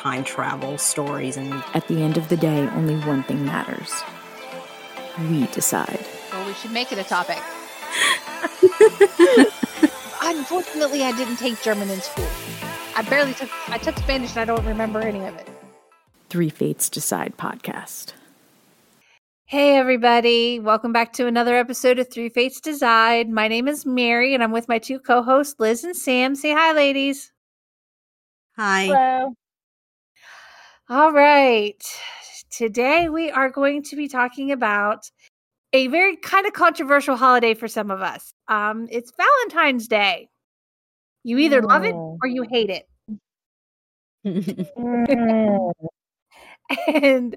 Time travel stories, and At the end of the day, only one thing matters. We decide. Well, we should make it a topic. Unfortunately, I didn't take German in school. I barely took. I took Spanish, and I don't remember any of it. Three Fates Decide podcast. Hey, everybody! Welcome back to another episode of Three Fates Decide. My name is Mary, and I'm with my two co-hosts, Liz and Sam. Say hi, ladies. hi. Hello. All right. Today we are going to be talking about a very kind of controversial holiday for some of us. Um, it's Valentine's Day. You either love it Oh. or you hate it. And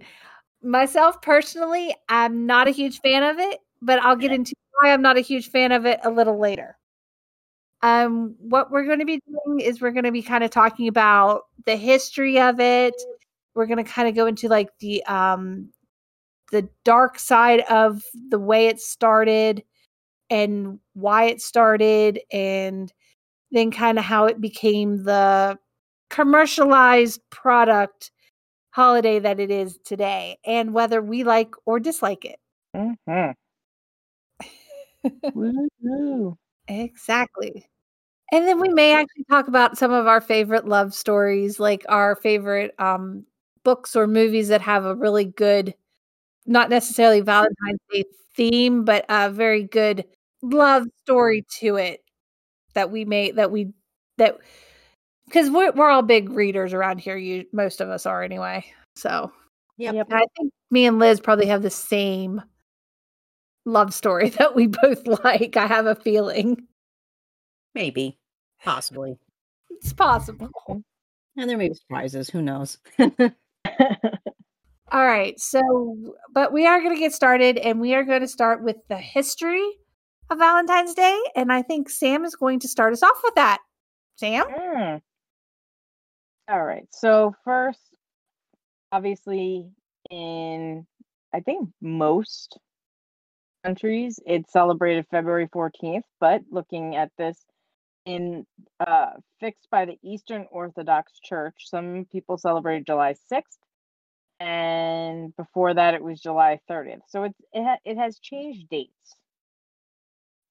myself personally, I'm not a huge fan of it, but I'll get into why I'm not a huge fan of it a little later. Um, what we're going to be doing is we're going to be kind of talking about the history of it. We're going to kind of go into like the um the dark side of the way it started and why it started and then kind of how it became the commercialized product holiday that it is today and whether we like or dislike it. Mhm. Exactly. And then we may actually talk about some of our favorite love stories, like our favorite um, books or movies that have a really good, not necessarily mm. Valentine's Day theme, but a very good love story mm. to it that we may, that we, that, because we're, we're all big readers around here. You, most of us are anyway. So yeah, Yep. I think me and Liz probably have the same love story that we both like. I have a feeling. Maybe, possibly, It's possible. and there may be surprises. Who knows? All right. So, but we are going to get started and we are going to start with the history of Valentine's Day. And I think Sam is going to start us off with that. Sam? Mm. All right. So first, obviously, in I think most countries, it's celebrated February 14th. But looking at this in uh, fixed by the Eastern Orthodox Church, some people celebrate July 6th, and before that, it was July 30th. So it's it, ha- it has changed dates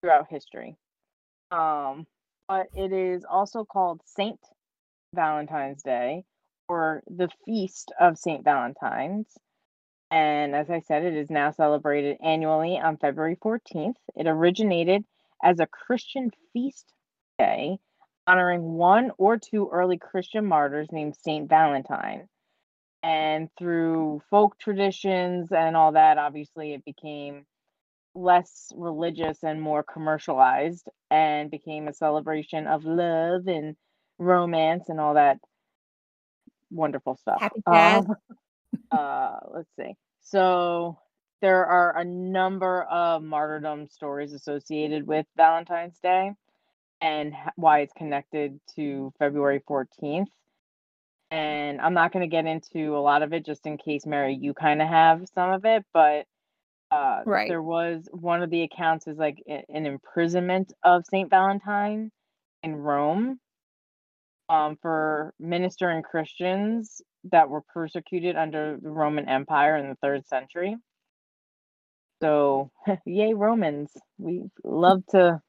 throughout history. Um, but it is also called Saint Valentine's Day or the Feast of Saint Valentine's. And as I said, it is now celebrated annually on February 14th. It originated as a Christian feast day honoring one or two early Christian martyrs named Saint Valentine. And through folk traditions and all that, obviously, it became less religious and more commercialized and became a celebration of love and romance and all that wonderful stuff. Happy. Um, uh, let's see. So there are a number of martyrdom stories associated with Valentine's Day and why it's connected to February 14th. And I'm not going to get into a lot of it just in case, Mary, you kind of have some of it, but uh, Right. there was one of the accounts is like an imprisonment of Saint Valentine in Rome um, for ministering Christians that were persecuted under the Roman Empire in the third century. So, yay, Romans! We love to,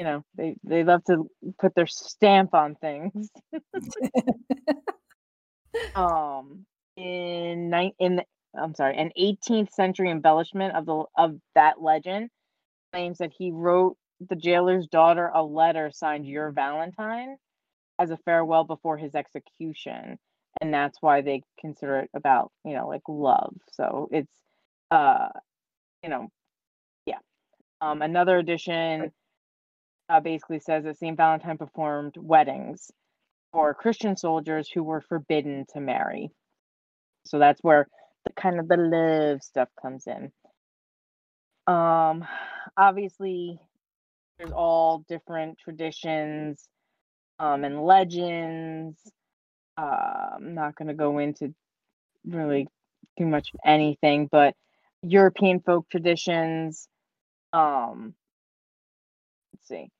you know, they they love to put their stamp on things. um, in nine in the, I'm sorry, an 18th century embellishment of the of that legend claims that he wrote the jailer's daughter a letter signed "Your Valentine" as a farewell before his execution, and that's why they consider it about you know like love. So it's uh you know yeah. Um, another edition uh, basically says that Saint Valentine performed weddings for Christian soldiers who were forbidden to marry. So that's where the kind of the love stuff comes in. Um, obviously, there's all different traditions um, and legends. Uh, I'm not going to go into really too much of anything, but European folk traditions. Um, let's see,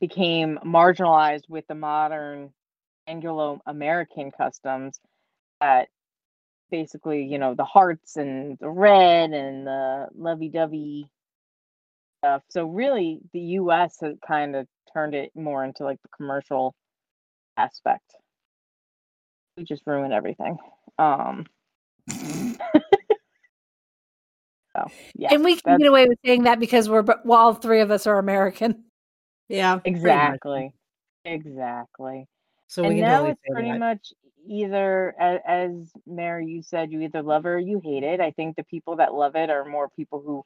became marginalized with the modern Anglo-American customs that basically, you know, the hearts and the red and the lovey-dovey stuff. So really, the U.S. has kind of turned it more into like the commercial aspect. We just ruin everything. Um. so yeah, and we can get away with saying that because we're well, all three of us are American. Yeah, exactly, exactly. So and we can now totally it's pretty that. much either as, as Mary you said you either love it or you hate it. I think the people that love it are more people who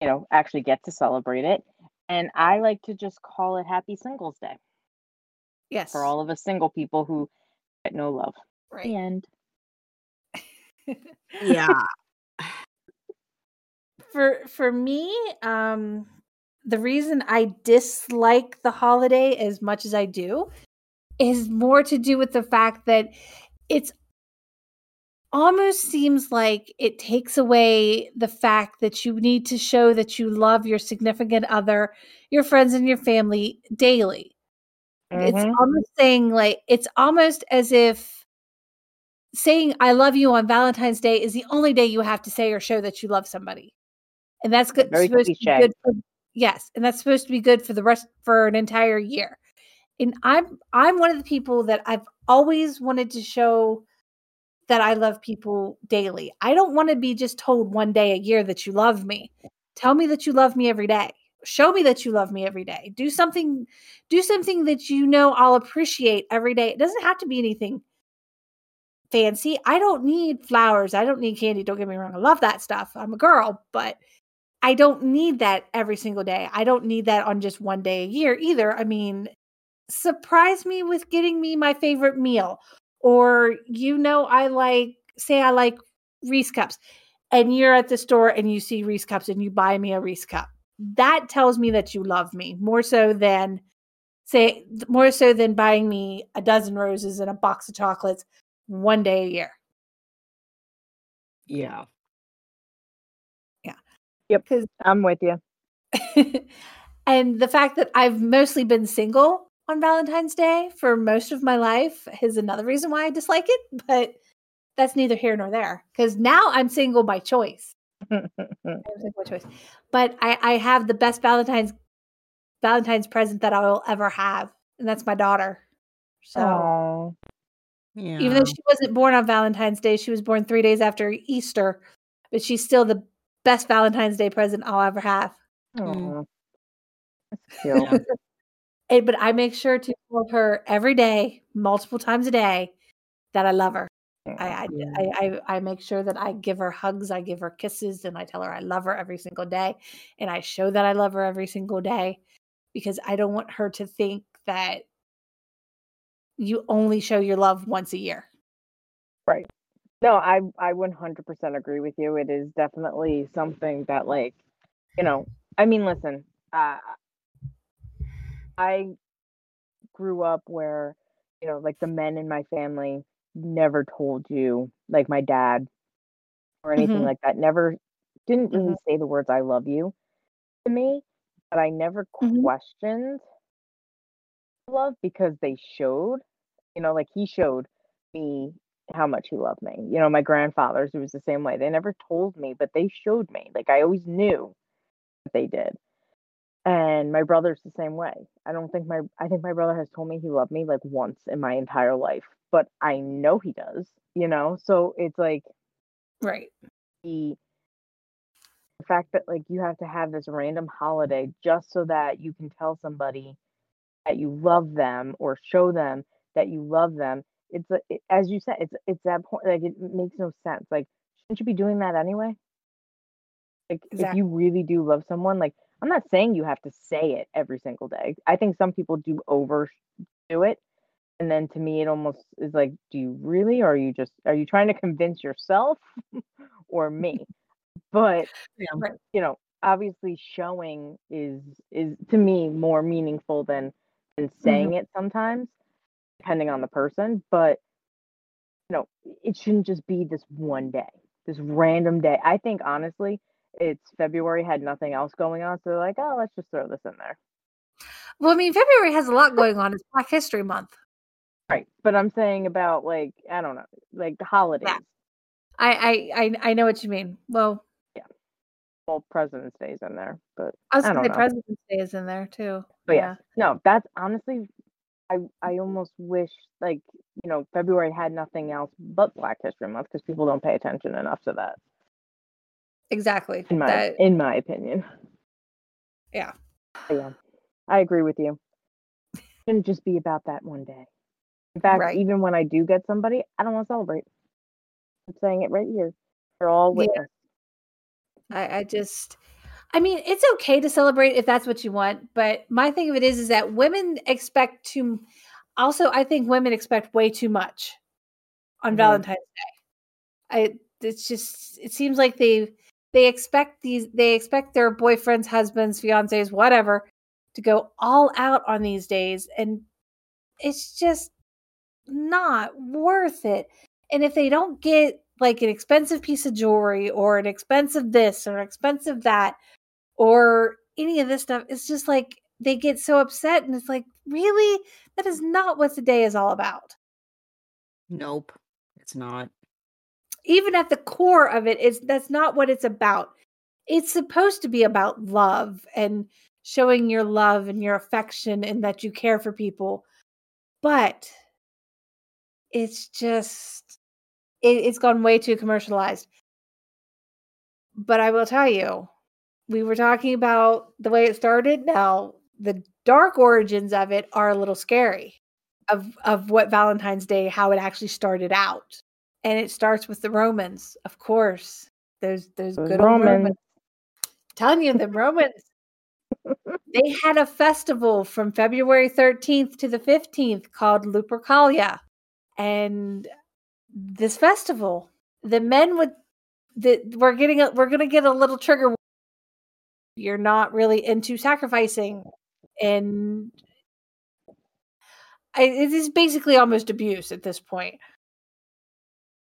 you know actually get to celebrate it. And I like to just call it Happy Singles Day Yes. for all of us single people who get no love. right. The end. Yeah. for for me um the reason i dislike the holiday as much as i do is more to do with the fact that it's almost seems like it takes away the fact that you need to show that you love your significant other your friends and your family daily. It's Mhm. almost saying like it's almost as if saying i love you on valentine's day is the only day you have to say or show that you love somebody. And that's good Very supposed to be good for yes and that's supposed to be good for the rest for an entire year. And i'm i'm one of the people that i've always wanted to show that i love people daily. I don't want to be just told one day a year that you love me. Tell me that you love me every day. Show me that you love me every day. Do something do something that you know i'll appreciate every day. It doesn't have to be anything fancy. I don't need flowers. I don't need candy. Don't get me wrong. I love that stuff. I'm a girl but i don't need that every single day. I don't need that on just one day a year either. I mean surprise me with getting me my favorite meal or you know i like say i like reese cups and you're at the store and you see reese cups and you buy me a reese cup. That tells me that you love me more so than say more so than buying me a dozen roses and a box of chocolates one day a year. Yeah. Because I'm with you. and the fact that I've mostly been single on Valentine's Day for most of my life is another reason why I dislike it, but that's neither here nor there because now I'm single by choice. I'm single by choice. But I, I have the best Valentine's Valentine's present that I will ever have, and that's my daughter. So Oh, Yeah. even though she wasn't born on Valentine's Day, she was born three days after Easter, but she's still the best Valentine's Day present I'll ever have. Mm. Yeah. And, but I make sure to tell her every day, multiple times a day, that I love her. I, I, I, I, I make sure that I give her hugs, I give her kisses, and I tell her I love her every single day. And I show that I love her every single day because I don't want her to think that you only show your love once a year. Right. No, I I 100% agree with you. It is definitely something that like, you know, I mean, listen, uh I grew up where, you know, like the men in my family never told you, like my dad or anything Mhm. like that, never didn't really Mhm. say the words I love you to me, but I never Mhm. questioned love because they showed, you know, like he showed me how much he loved me. You know, my grandfathers, it was the same way. They never told me, but they showed me. Like I always knew that they did. And my brother's the same way. I don't think my I think my brother has told me he loved me like once in my entire life, but I know he does, you know? So it's like Right. the the fact that like you have to have this random holiday just so that you can tell somebody that you love them or show them that you love them it's a, it, as you said it's it's that point like it makes no sense like shouldn't you be doing that anyway like if you really do love someone like i'm not saying you have to say it every single day i think some people do overdo it And then to me, it almost is like, do you really? Or are you just are you trying to convince yourself or me? But Yeah. You know, obviously showing is is to me more meaningful than than mm-hmm. saying it sometimes, depending on the person. But you know, it shouldn't just be this one day, this random day. I think honestly, it's February had nothing else going on, so they're like, oh, let's just throw this in there. Well, I mean, February has a lot going on. It's Black History Month. Right. But I'm saying about like, I don't know, like the holidays. I I I, I know what you mean. Well, Yeah. Well, President's Day's in there, but I was I gonna say know. President's Day is in there too. But yeah, no, that's honestly, I I almost wish like you know February had nothing else but Black History Month because people don't pay attention enough to that. exactly. In my That- in my opinion. Yeah. But yeah, I agree with you. Shouldn't just be about that one day. In fact, Right. even when I do get somebody, I don't want to celebrate. I'm saying it right here. They're all Yeah. witness. I, I just I mean, it's okay to celebrate if that's what you want, but my thing of it is is that women expect to also I think women expect way too much on Mhm. Valentine's Day. I it's just it seems like they they expect these they expect their boyfriends, husbands, fiancés, whatever to go all out on these days and it's just not worth it. And if they don't get like an expensive piece of jewelry or an expensive this or an expensive that or any of this stuff, it's just like they get so upset and it's like, really? That is not what the day is all about. Nope, it's not. Even at the core of it, is that's not what it's about. It's supposed to be about love and showing your love and your affection and that you care for people. But it's just it, it's gone way too commercialized. But I will tell you, we were talking about the way it started. Now, the dark origins of it are a little scary of of what Valentine's Day, how it actually started out. And it starts with the Romans, of course. There's there's Those good old Romans. Romans. telling you, the Romans. they had a festival from February 13th to the 15th called Lupercalia. And this festival, the men would that we're getting a, we're going to get a little trigger you're not really into sacrificing and I, it is basically almost abuse at this point.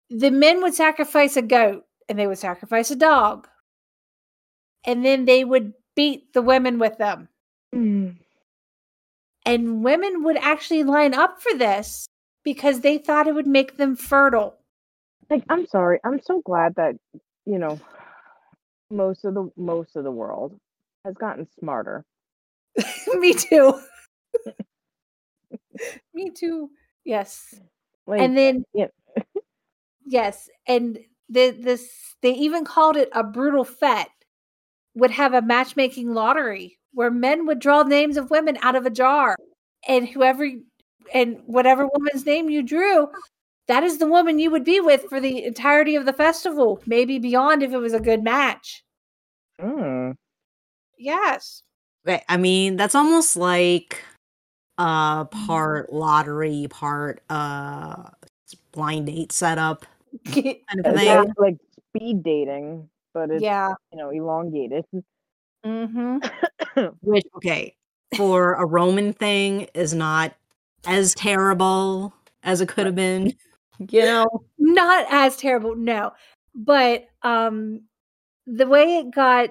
The men would sacrifice a goat and they would sacrifice a dog. And then they would beat the women with them. Mm. and women would actually line up for this because they thought it would make them fertile Like, I'm sorry. I'm so glad that you know most of the most of the world has gotten smarter. me too me too yes Like, and then yeah. yes and the this they even called it a brutal fete would have a matchmaking lottery where men would draw names of women out of a jar and whoever and whatever woman's name you drew that is the woman you would be with for the entirety of the festival maybe beyond if it was a good match mm, yes Okay, I mean that's almost like uh part lottery, part uh blind date setup kind of thing. not like speed dating, but it's yeah you know elongated. Mm-hmm. Which okay, for a Roman thing is not as terrible as it could have been. You know, not as terrible no. But um the way it got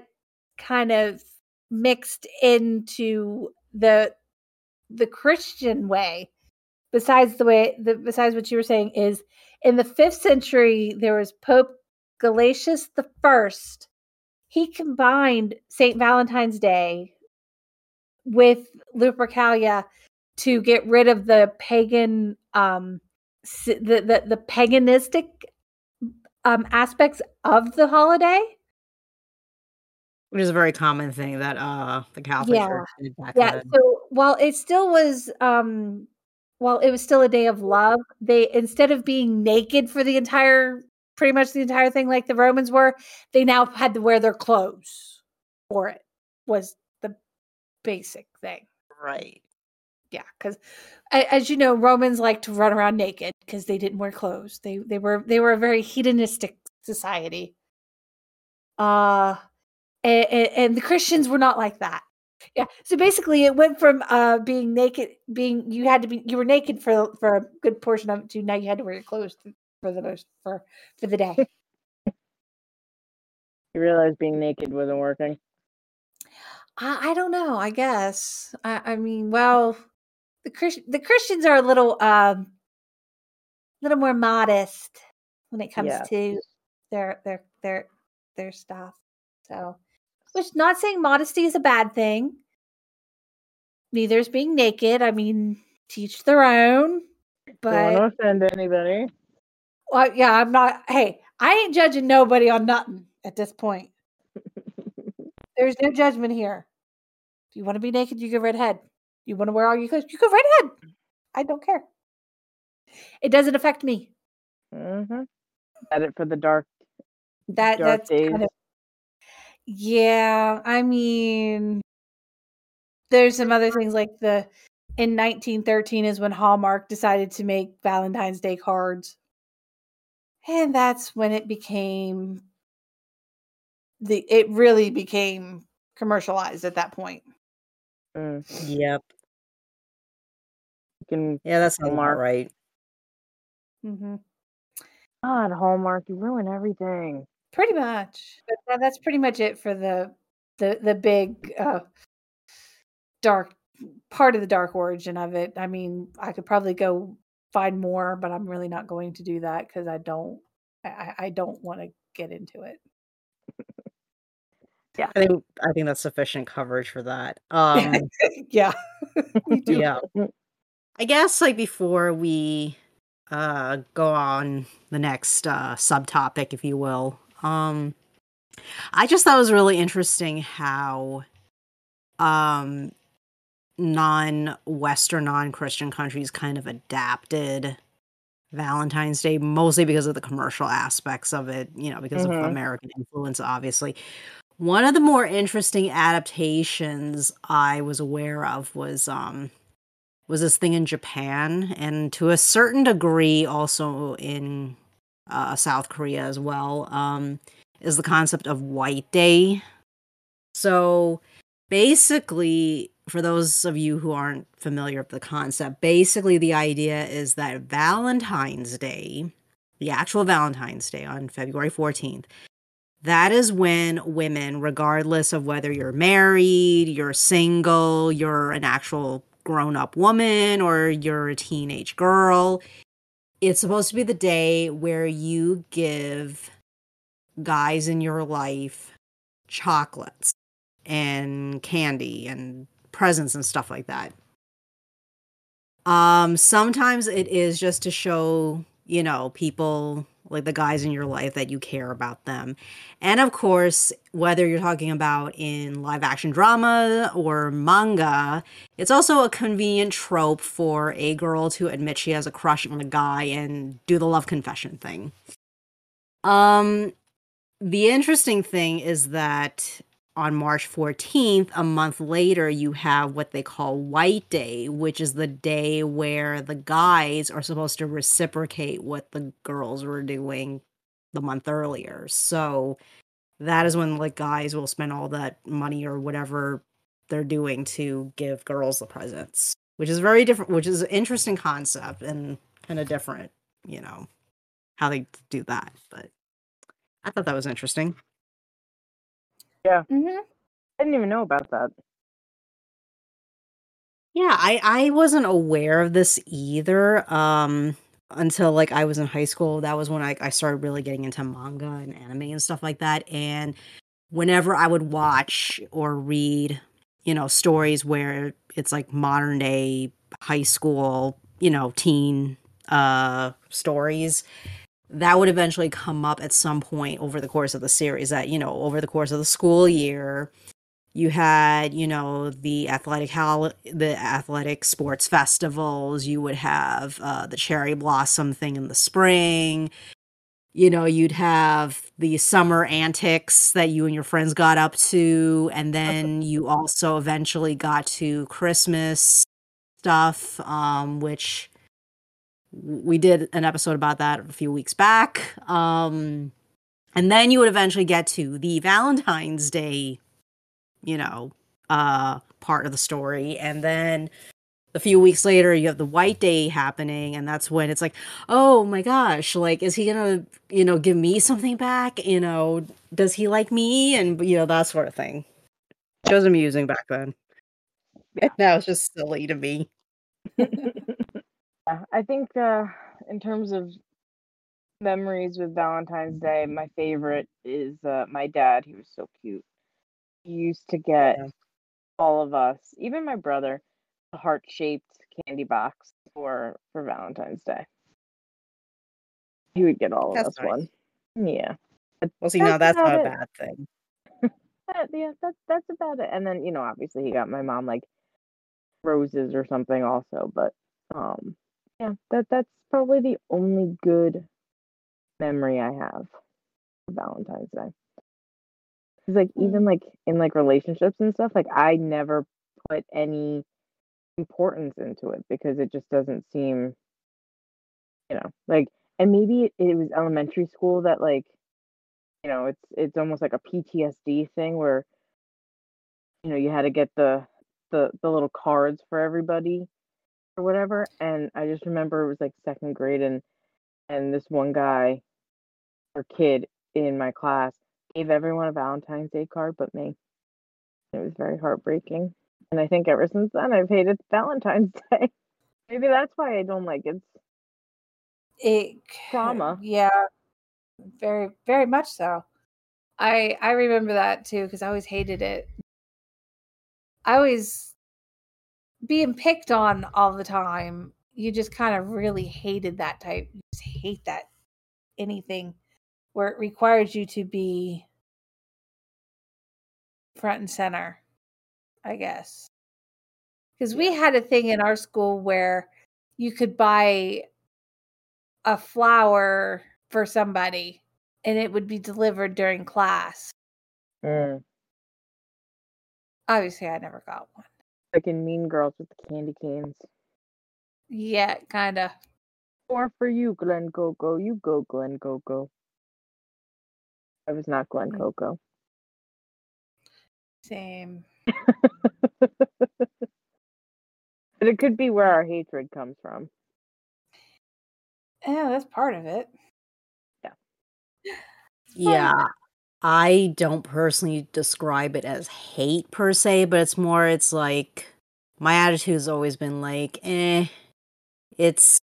kind of mixed into the the christian way besides the way the besides what you were saying is in the fifth century there was pope Gelasius the first. He combined saint valentine's day with lupercalia to get rid of the pagan um the the, the paganistic um aspects of the holiday which is a very common thing that uh the Catholic Yeah. Church did back yeah then. so while it still was um while it was still a day of love they instead of being naked for the entire pretty much the entire thing like the romans were they now had to wear their clothes for it was the basic thing Right. Yeah, because as you know, Romans like to run around naked because they didn't wear clothes. They they were they were a very hedonistic society. Uh, and, and the Christians were not like that. Yeah. So basically, it went from uh being naked, being you had to be you were naked for for a good portion of it to now you had to wear your clothes for the most for for the day. You realize being naked wasn't working. I, I don't know. I guess. I, I mean, well, the Christ, the Christians are a little um, little more modest when it comes Yeah. to their their their their stuff. So, which not saying modesty is a bad thing. Neither is being naked. I mean, teach their own. But Don't But want to offend anybody. well, yeah, I'm not. Hey, I ain't judging nobody on nothing at this point. There's no judgment here. If you want to be naked, you go right ahead. You want to wear all your clothes, you go right ahead. I don't care. It doesn't affect me. Mm-hmm. At it for the dark. That Dark that's days. kind of yeah. I mean, there's some other things like the in 1913 is when Hallmark decided to make Valentine's Day cards, and that's when it became the it really became commercialized at that point. Mm. Yep. You can Yeah, that's not Hallmark. right. hmm God, Hallmark, you ruin everything. Pretty much, but tha- that's pretty much it for the the the big uh, dark part of the dark origin of it. I mean, I could probably go find more, but I'm really not going to do that because I don't I, I I don't want to get into it. Yeah. I think I think that's sufficient coverage for that. Um yeah, me too. yeah. I guess like before we uh go on the next uh subtopic if you will. Um I just thought it was really interesting how um non-western non-Christian countries kind of adapted Valentine's Day mostly because of the commercial aspects of it, you know, because Mhm. of American influence obviously. One of the more interesting adaptations I was aware of was um was this thing in Japan and to a certain degree also in uh, South Korea as well um is the concept of White Day. So basically for those of you who aren't familiar with the concept, basically the idea is that Valentine's Day, the actual Valentine's Day on February 14th, that is when women, regardless of whether you're married, you're single, you're an actual grown up woman, or you're a teenage girl, it's supposed to be the day where you give guys in your life chocolates and candy and presents and stuff like that. Um sometimes it is just to show, you know, people like the guys in your life that you care about them. And of course, whether you're talking about in live action drama or manga, it's also a convenient trope for a girl to admit she has a crush on a guy and do the love confession thing. Um the interesting thing is that on March 14th, a month later, you have what they call White Day, which is the day where the guys are supposed to reciprocate what the girls were doing the month earlier. So that is when like guys will spend all that money or whatever they're doing to give girls the presents, which is very different, which is an interesting concept and kind of different, you know, how they do that. But I thought that was interesting. Hmm I didn't even know about that. Yeah, I I wasn't aware of this either um until like I was in high school. That was when I I started really getting into manga and anime and stuff like that and whenever I would watch or read, you know, stories where it's like modern day high school, you know, teen uh stories, that would eventually come up at some point over the course of the series that, you know, over the course of the school year, you had you know the athletic hol- the athletic sports festivals. You would have uh, the cherry blossom thing in the spring. You know you'd have the summer antics that you and your friends got up to and then you also eventually got to christmas stuff, um, which we did an episode about that a few weeks back. Um, and then you would eventually get to the Valentine's Day, you know, uh, part of the story. And then a few weeks later, you have the White Day happening. And that's when it's like, oh my gosh, like, is he going to, you know, give me something back? You know, does he like me? And, you know, that sort of thing. It was amusing back then. Now it's just silly to me. Yeah, I think uh, in terms of memories with Valentine's Day, my favorite is uh, my dad. He was so cute. He used to get Yeah. all of us, even my brother, a heart shaped candy box for for Valentine's Day. He would get all of us nice. one. Yeah. Well, see, now That's that's not a bad thing. That, yeah, that's that's about it. And then you know, obviously, he got my mom like roses or something also. But um, yeah, that that's probably the only good memory I have of Valentine's Day. Cause like hmm. even like in like relationships and stuff, like I never put any importance into it because it just doesn't seem, you know, like and maybe it, it was elementary school that like you know it's it's almost like a PTSD thing where you know you had to get the the the little cards for everybody or whatever and I just remember it was like second grade and and this one guy or kid in my class gave everyone a Valentine's Day card but me. It was very heartbreaking. And I think ever since then I've hated Valentine's Day. Maybe that's why I don't like it. it Trauma. Yeah, very very much so. I I remember that too because I always hated it. I always being picked on all the time. You just kind of really hated that type. You just hate that anything where it requires you to be front and center. I guess because we had a thing in our school where you could buy a flower for somebody and it would be delivered during class. Mm. Obviously, I never got one. Like in Mean Girls with the candy canes. Yeah, kind of. Or for you, Glen Coco. You go, Glen Coco. I was not Glen Mm. Coco. Same. but it could be where our hatred comes from. Yeah, that's part of it. Yeah. Yeah. I don't personally describe it as hate per se, but it's more, it's like my attitude's always been like, eh, it's,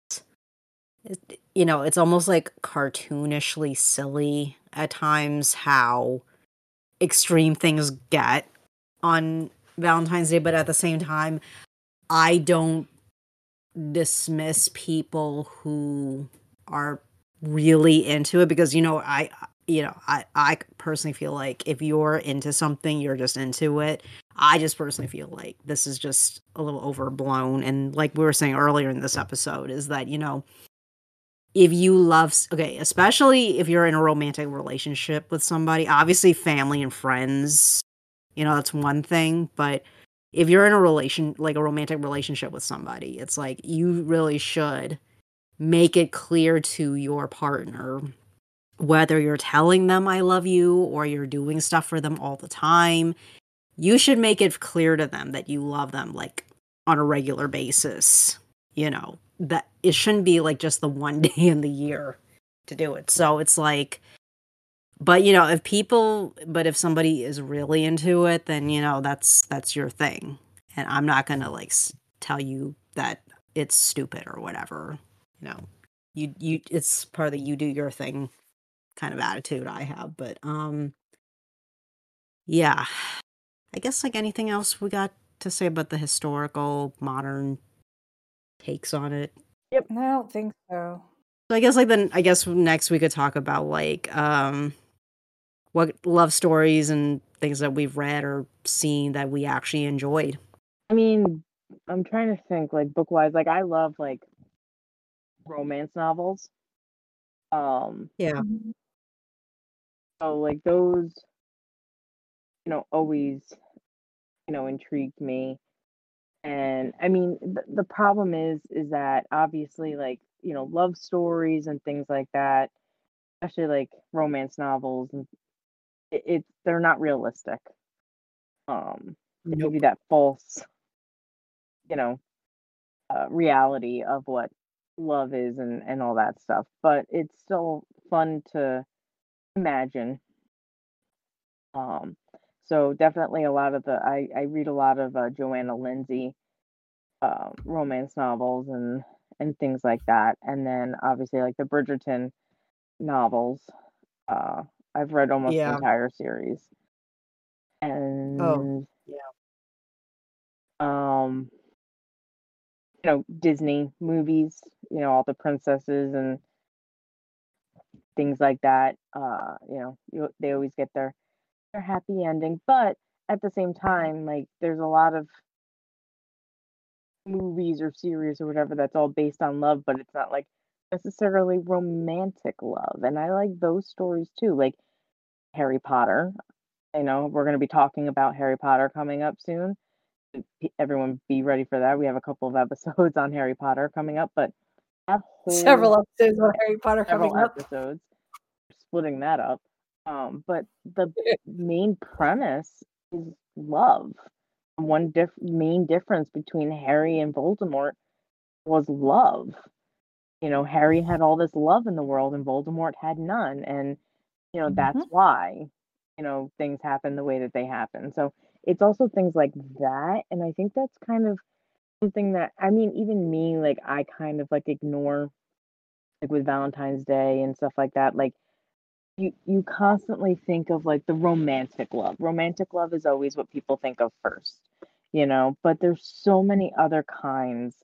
it, you know, it's almost like cartoonishly silly at times how extreme things get on Valentine's Day, but at the same time, I don't dismiss people who are really into it because you know I you know I I personally feel like if you're into something you're just into it. I just personally feel like this is just a little overblown and like we were saying earlier in this episode is that you know if you love okay especially if you're in a romantic relationship with somebody obviously family and friends you know that's one thing but if you're in a relation like a romantic relationship with somebody it's like you really should make it clear to your partner whether you're telling them I love you or you're doing stuff for them all the time. You should make it clear to them that you love them like on a regular basis. You know, that it shouldn't be like just the one day in the year to do it. So it's like but you know, if people but if somebody is really into it, then you know, that's that's your thing. And I'm not going to like tell you that it's stupid or whatever you know you you it's part of the you do your thing kind of attitude i have but um yeah i guess like anything else we got to say about the historical modern takes on it Yep, I don't think so. so i guess like then i guess next we could talk about like um what love stories and things that we've read or seen that we actually enjoyed I mean, I'm trying to think like book wise. Like I love like romance novels. Um, yeah so like those, you know, always, you know, intrigued me. And I mean, the, the problem is, is that obviously, like, you know, love stories and things like that, especially like romance novels, and it, it they're not realistic. Um, give you that false, you know, uh, reality of what love is and and all that stuff. But it's still fun to imagine. Um, so definitely a lot of the I I read a lot of uh, Johanna Lindsey um, romance novels and and things like that, and then obviously like the Bridgerton novels. Uh, I've read almost the entire series, and Oh, yeah. um you know disney movies you know all the princesses and things like that uh you know you, they always get their their happy ending but at the same time like there's a lot of movies or series or whatever that's all based on love but it's not like necessarily romantic love and i like those stories too like harry potter you know we're going to be talking about harry potter coming up soon everyone be ready for that. We have a couple of episodes on Harry Potter coming up, but Several episodes of Harry Potter several coming up. episodes, splitting that up. Um, but the main premise is love. One diff- main difference between Harry and Voldemort was love. You know, Harry had all this love in the world, and Voldemort had none, and you know that's why you know things happen the way that they happen. So it's also things like that, and I think that's kind of something that I mean, even me, like I kind of like ignore, like with Valentine's Day and stuff like that. Like you, you constantly think of like the romantic love. Romantic love is always what people think of first, you know. But there's so many other kinds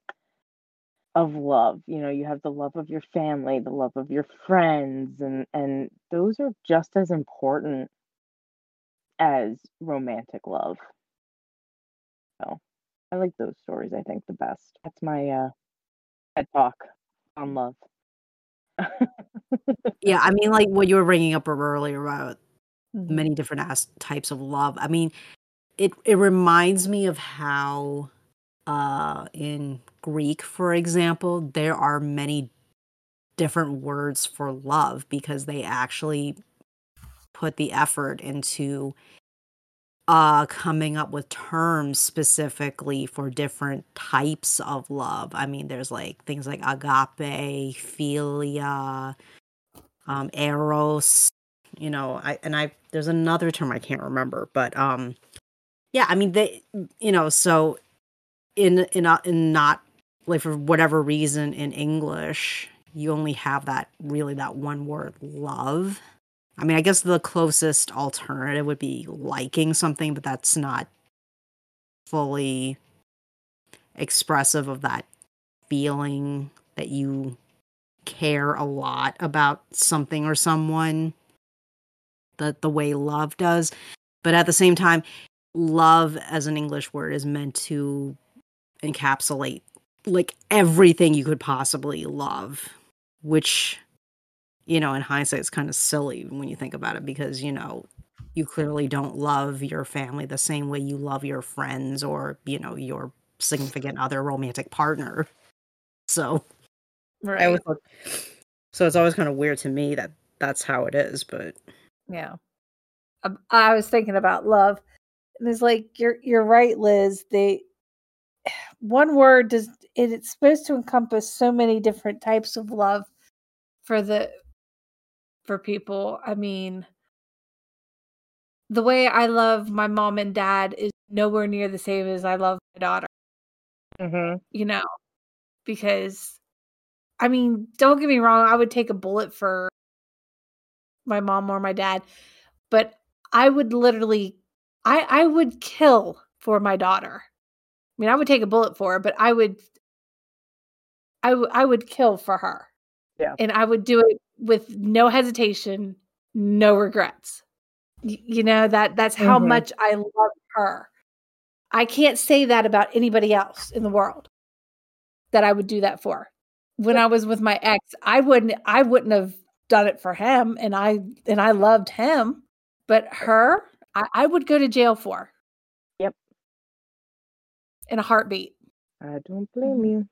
of love. You know, you have the love of your family, the love of your friends, and and those are just as important as romantic love. So I like those stories, I think, the best. That's my uh TED talk on love. yeah. I mean, like what you were bringing up earlier about Mhm. many different as- types of love. I mean, it it reminds me of how uh in Greek, for example, there are many different words for love because they actually put the effort into uh coming up with terms specifically for different types of love. I mean, there's like things like agape, philia, um eros, you know, I and I there's another term I can't remember, but um yeah, I mean they you know, so in in a, in not like for whatever reason in English, you only have that really that one word love. I mean, I guess the closest alternative would be liking something, but that's not fully expressive of that feeling that you care a lot about something or someone the the way love does. But at the same time, love as an English word is meant to encapsulate like everything you could possibly love, which you know, in hindsight, it's kind of silly when you think about it because, you know, you clearly don't love your family the same way you love your friends or, you know, your significant other romantic partner. So, I Right. always thought, so it's always kind of weird to me that that's how it is, but Yeah. Um, I was thinking about love, and it's like you're you're right, Liz. They one word does it, it's supposed to encompass so many different types of love for the for people. I mean, the way I love my mom and dad is nowhere near the same as I love my daughter. Mm-hmm. You know, because I mean, don't get me wrong, I would take a bullet for my mom or my dad, but I would literally I I would kill for my daughter. I mean, I would take a bullet for her, but I would I w- I would kill for her. Yeah. And I would do it with no hesitation, no regrets. Y- you know, that that's how Mhm. much I love her. I can't say that about anybody else in the world that I would do that for. When I was with my ex, I wouldn't I wouldn't have done it for him and I and I loved him, but her, I, I would go to jail for. Yep. in a heartbeat. I don't blame you.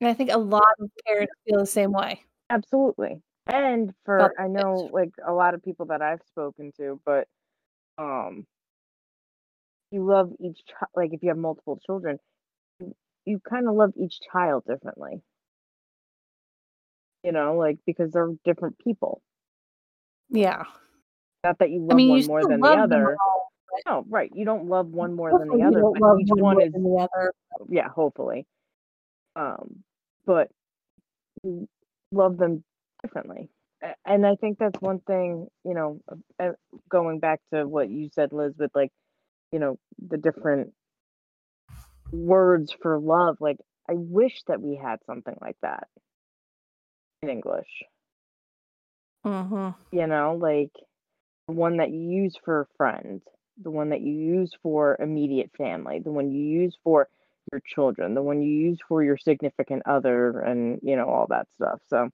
And I think a lot of parents feel the same way. Absolutely. And for I know like a lot of people that I've spoken to, but um you love each chi- like if you have multiple children, you, you kind of love each child differently. You know, like because they're different people. Yeah. Not that you love I mean, you one more than the other. all. No, right. You don't love one more than the you other, but love each one one more is than the other. yeah, hopefully. Um, but you love them differently. And I think that's one thing, you know, going back to what you said, Liz, with like, you know, the different words for love. Like, I wish that we had something like that in English, Mm-hmm. you know, like the one that you use for a friend, the one that you use for immediate family, the one you use for your children, the one you use for your significant other, and, you know, all that stuff. So,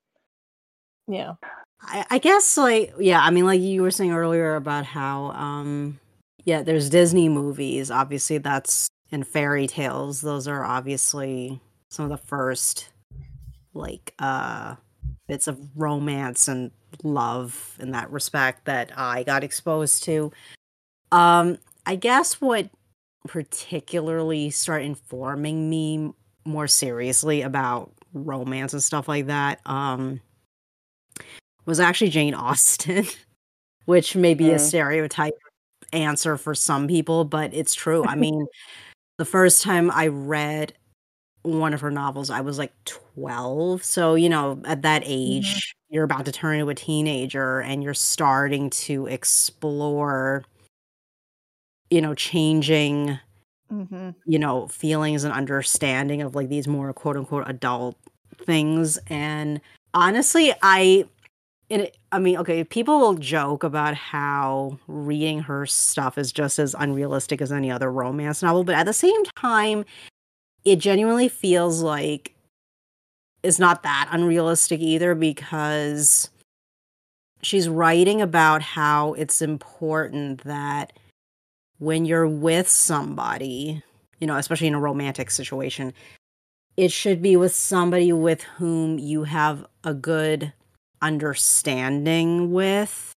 Yeah. I, I guess like yeah, I mean like you were saying earlier about how um yeah, there's Disney movies. Obviously that's in fairy tales. Those are obviously some of the first like uh bits of romance and love in that respect that I got exposed to. Um I guess what particularly started informing me more seriously about romance and stuff like that um was actually Jane Austen, which may be a Mm. stereotype answer for some people, but it's true. I mean, the first time I read one of her novels, I was like 12. So, you know, at that age, you're about to turn into a teenager and you're starting to explore, you know, changing, Mm-hmm. you know, feelings and understanding of like these more quote unquote adult things. And honestly, I it, I mean, okay, people will joke about how reading her stuff is just as unrealistic as any other romance novel, but at the same time, it genuinely feels like it's not that unrealistic either because she's writing about how it's important that when you're with somebody, you know, especially in a romantic situation, it should be with somebody with whom you have a good understanding with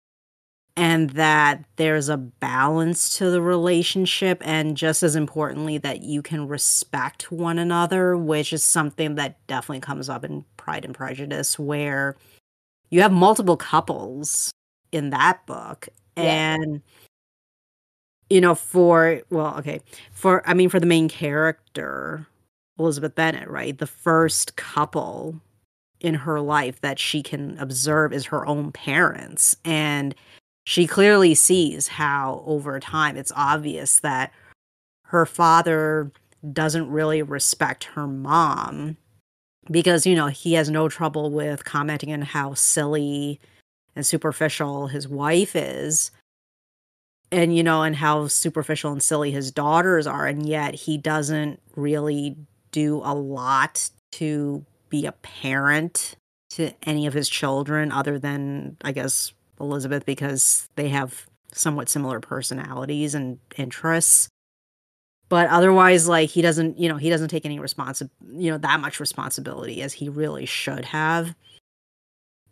and that there's a balance to the relationship and just as importantly that you can respect one another which is something that definitely comes up in pride and prejudice where you have multiple couples in that book Yeah. and you know for well okay for i mean for the main character elizabeth bennet right the first couple in her life that she can observe is her own parents. And she clearly sees how over time it's obvious that her father doesn't really respect her mom because you know he has no trouble with commenting on how silly and superficial his wife is and you know and how superficial and silly his daughters are. And yet he doesn't really do a lot to be a parent to any of his children other than i guess elizabeth because they have somewhat similar personalities and interests. But otherwise like he doesn't you know he doesn't take any responsi- you know that much responsibility as he really should have.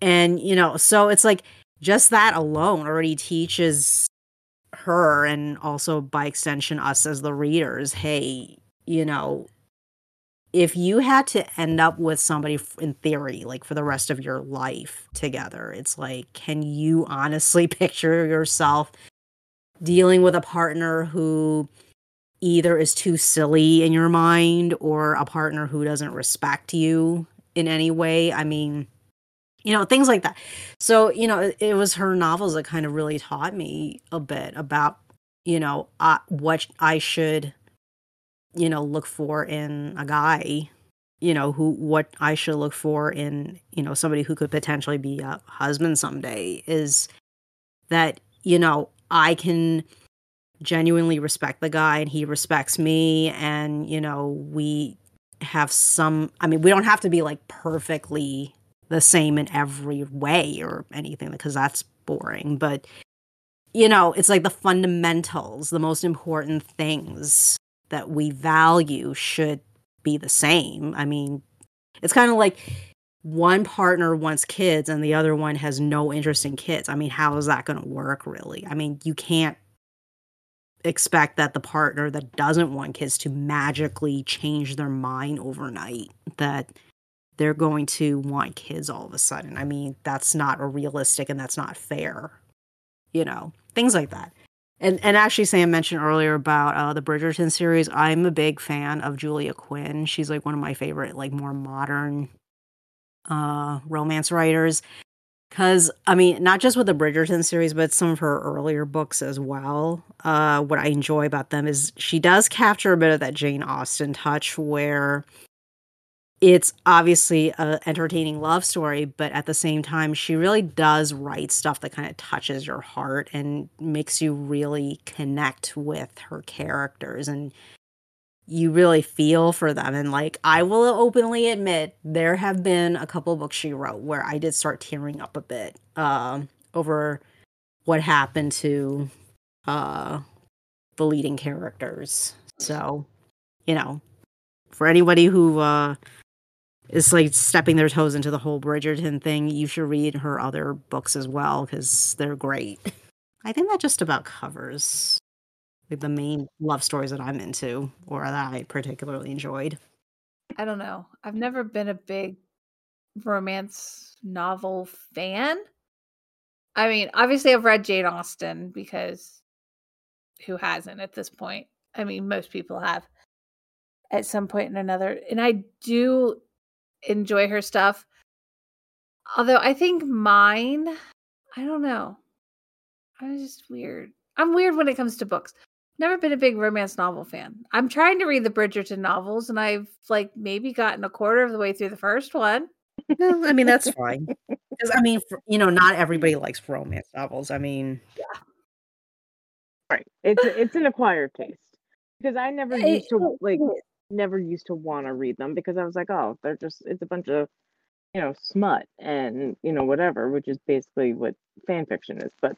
And you know so it's like just that alone already teaches her and also by extension us as the readers hey you know if you had to end up with somebody in theory like for the rest of your life together it's like can you honestly picture yourself dealing with a partner who either is too silly in your mind or a partner who doesn't respect you in any way? I mean you know things like that. So you know it, was her novels that kind of really taught me a bit about you know uh, what i should you know look for in a guy you know who what i should look for in you know somebody who could potentially be a husband someday is that you know i can genuinely respect the guy and he respects me and you know we have some i mean we don't have to be like perfectly the same in every way or anything because that's boring but you know it's like the fundamentals the most important things that we value should be the same. I mean, it's kind of like one partner wants kids and the other one has no interest in kids. I mean, how is that going to work really? I mean, you can't expect that the partner that doesn't want kids to magically change their mind overnight that they're going to want kids all of a sudden. I mean, that's not realistic and that's not fair. You know, things like that. And and actually Sam mentioned earlier about uh, the Bridgerton series. I'm a big fan of Julia Quinn. She's like one of my favorite like more modern uh romance writers because I mean, not just with the Bridgerton series, but some of her earlier books as well. Uh, what I enjoy about them is she does capture a bit of that Jane Austen touch, where it's obviously an entertaining love story, but at the same time, she really does write stuff that kind of touches your heart and makes you really connect with her characters and you really feel for them. And like, I will openly admit, there have been a couple books she wrote where I did start tearing up a bit uh, over what happened to uh, the leading characters. So, you know, for anybody who uh, is like stepping their toes into the whole Bridgerton thing, you should read her other books as well because they're great. I think that just about covers like the main love stories that I'm into or that I particularly enjoyed. I don't know. I've never been a big romance novel fan. I mean, obviously I've read Jane Austen because who hasn't at this point? I mean, most people have at some point in another. And I do enjoy her stuff. Although I think mine, I don't know. I'm just weird. I'm weird when it comes to books never been a big romance novel fan. I'm trying to read the Bridgerton novels, and I've like maybe gotten a quarter of the way through the first one. Well, I mean, that's fine. Because I mean, for, you know, not everybody likes romance novels. I mean, yeah, right. It's it's an acquired taste because I never used to like never used to want to read them because I was like, oh, they're just it's a bunch of you know smut and you know whatever, which is basically what fan fiction is. But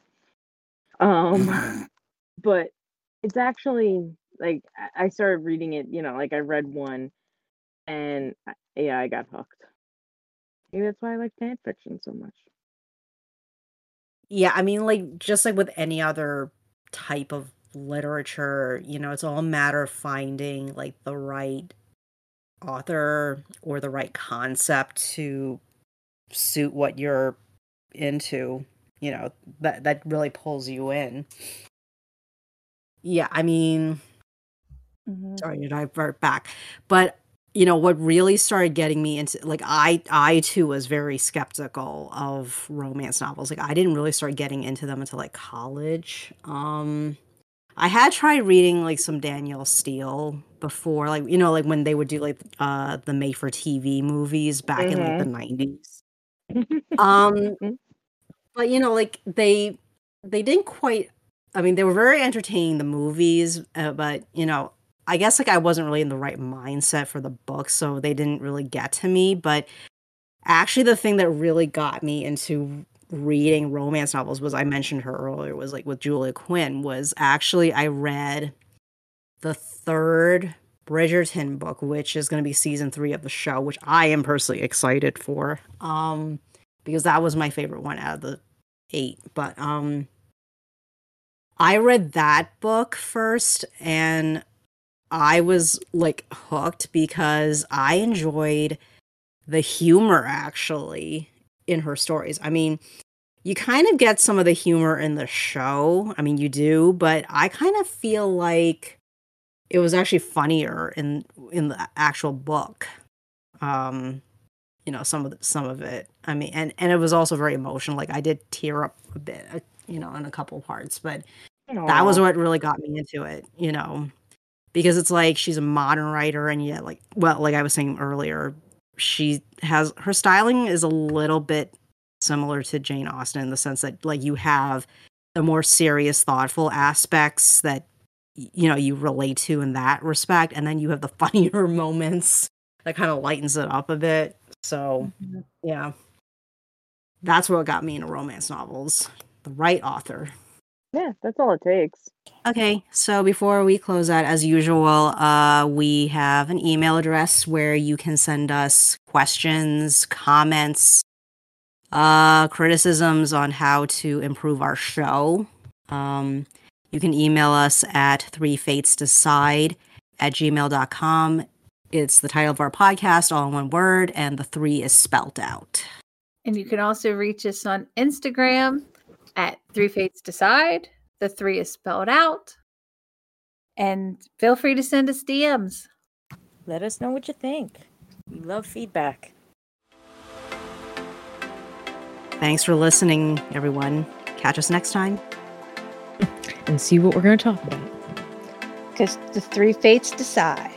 um, but it's actually like I started reading it, you know, like I read one and yeah, I got hooked. Maybe that's why I like fan fiction so much. Yeah, I mean like just like with any other type of literature, you know, it's all a matter of finding like the right author or the right concept to suit what you're into, you know, that that really pulls you in. Yeah, I mean, mm-hmm. sorry to divert back, but you know what really started getting me into like I I too was very skeptical of romance novels. Like I didn't really start getting into them until like college. Um I had tried reading like some Danielle Steel before, like you know, like when they would do like uh the made for TV movies back mm-hmm. in like the mm-hmm. nineties. um mm-hmm. but you know, like they they didn't quite I mean, they were very entertaining, the movies, uh, but, you know, I guess like I wasn't really in the right mindset for the book, so they didn't really get to me. But actually, the thing that really got me into reading romance novels was I mentioned her earlier was like with Julia Quinn was actually I read the third Bridgerton book, which is going to be season three of the show, which I am personally excited for, um, because that was my favorite one out of the eight. But um, I read that book first and I was like hooked because I enjoyed the humor actually in her stories. I mean, you kind of get some of the humor in the show. I mean, you do, but I kind of feel like it was actually funnier in in the actual book. Um, you know, some of the, some of it. I mean, and and it was also very emotional. Like I did tear up a bit, uh, you know, in a couple parts, but Aww. that was what really got me into it, you know, because it's like she's a modern writer, and yet, like, well, like I was saying earlier, she has her styling is a little bit similar to Jane Austen in the sense that, like, you have the more serious, thoughtful aspects that you know you relate to in that respect, and then you have the funnier moments that kind of lightens it up a bit. So, mm-hmm. yeah, that's what got me into romance novels. The right author. Yeah, that's all it takes. Okay, so before we close out, as usual, uh, we have an email address where you can send us questions, comments, uh, criticisms on how to improve our show. Um, you can email us at three fates decide at gmail.com. It's the title of our podcast, all in one word, and the three is spelt out. And you can also reach us on Instagram at Three Fates Decide. The three is spelled out. And feel free to send us DMs. Let us know what you think. We love feedback. Thanks for listening, everyone. Catch us next time. And see what we're going to talk about. Because the three fates decide.